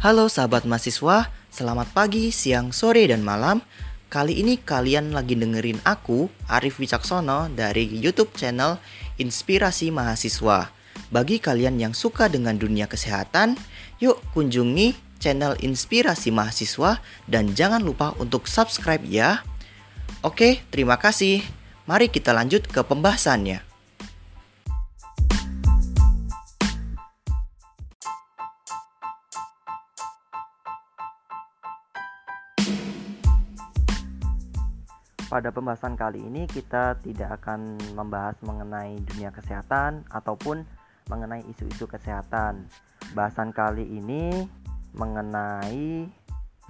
Halo sahabat mahasiswa, selamat pagi, siang, sore, dan malam. Kali ini kalian lagi dengerin aku, Arif Wicaksono, dari YouTube channel Inspirasi Mahasiswa. Bagi kalian yang suka dengan dunia kesehatan, yuk kunjungi channel Inspirasi Mahasiswa dan jangan lupa untuk subscribe ya. Oke, terima kasih. Mari kita lanjut ke pembahasannya. Pada pembahasan kali ini kita tidak akan membahas mengenai dunia kesehatan ataupun mengenai isu-isu kesehatan. Bahasan kali ini mengenai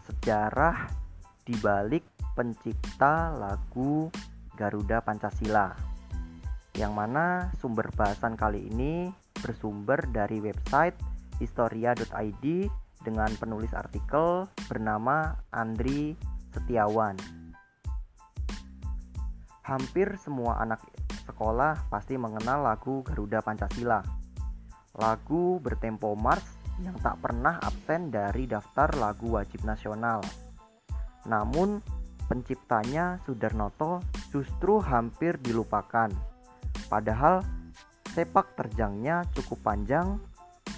sejarah di balik pencipta lagu Garuda Pancasila. Yang mana sumber bahasan kali ini bersumber dari website historia.id dengan penulis artikel bernama Andri Setiawan. Hampir semua anak sekolah pasti mengenal lagu Garuda Pancasila. Lagu bertempo mars yang tak pernah absen dari daftar lagu wajib nasional. Namun, penciptanya Sudarnoto justru hampir dilupakan. Padahal sepak terjangnya cukup panjang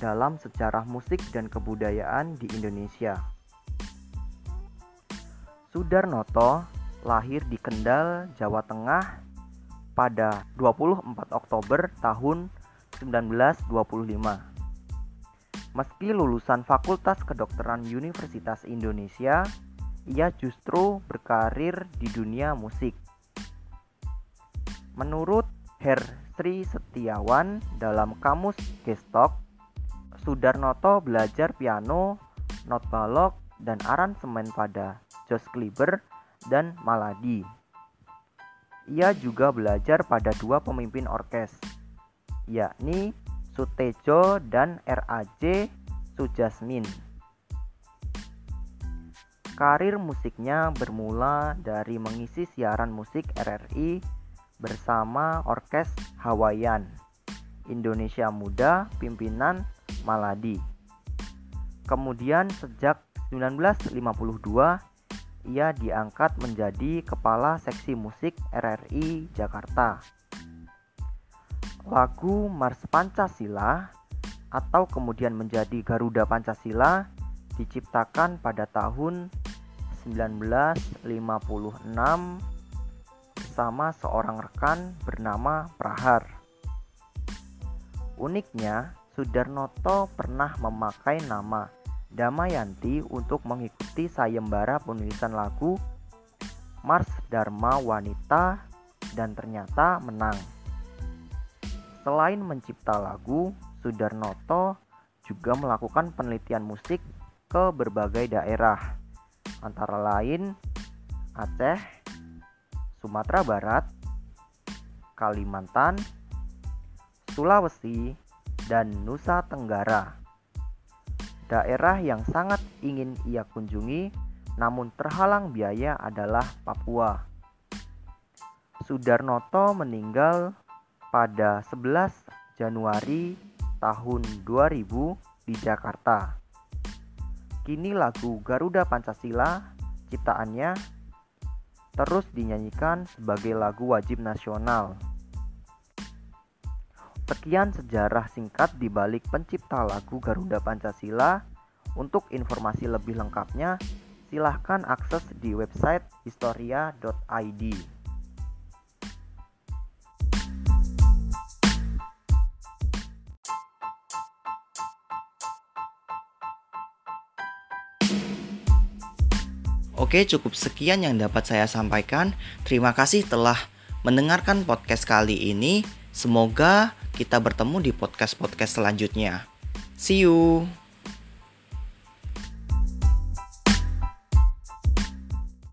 dalam sejarah musik dan kebudayaan di Indonesia. Sudarnoto lahir di Kendal, Jawa Tengah pada 24 Oktober tahun 1925. Meski lulusan Fakultas Kedokteran Universitas Indonesia, ia justru berkarir di dunia musik. Menurut Her Sri Setiawan dalam kamus Gestok, Sudarnoto belajar piano, not balok, dan aransemen pada Jos Kliber dan Maladi. Ia juga belajar pada dua pemimpin orkes, yakni Sutejo dan RAJ Sujasmin. Karir musiknya bermula dari mengisi siaran musik RRI bersama Orkes Hawaiian Indonesia Muda pimpinan Maladi. Kemudian sejak 1952 ia diangkat menjadi Kepala Seksi Musik RRI Jakarta. Lagu Mars Pancasila atau kemudian menjadi Garuda Pancasila diciptakan pada tahun 1956 bersama seorang rekan bernama Prahar. Uniknya, Sudarnoto pernah memakai nama Damayanti untuk mengikuti sayembara penulisan lagu Mars Dharma Wanita dan ternyata menang. Selain mencipta lagu, Sudarnoto juga melakukan penelitian musik ke berbagai daerah, antara lain Aceh, Sumatera Barat, Kalimantan, Sulawesi, dan Nusa Tenggara. Daerah yang sangat ingin ia kunjungi namun terhalang biaya adalah Papua. Sudarnoto meninggal pada 11 Januari tahun 2000 di Jakarta. Kini lagu Garuda Pancasila ciptaannya terus dinyanyikan sebagai lagu wajib nasional. Sekian sejarah singkat di balik pencipta lagu Garuda Pancasila. Untuk informasi lebih lengkapnya, silahkan akses di website historia.id. Oke, cukup sekian yang dapat saya sampaikan. Terima kasih telah mendengarkan podcast kali ini. Semoga kita bertemu di podcast-podcast selanjutnya. See you.